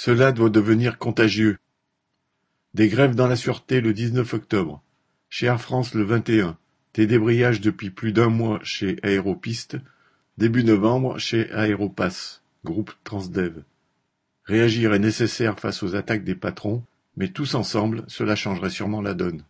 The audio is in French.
Cela doit devenir contagieux. Des grèves dans la sûreté le dix-neuf octobre, chez Air France le vingt et un, des débrayages depuis plus d'un mois chez Aéropiste, début novembre chez Aéropass, groupe Transdev. Réagir est nécessaire face aux attaques des patrons, mais tous ensemble, cela changerait sûrement la donne.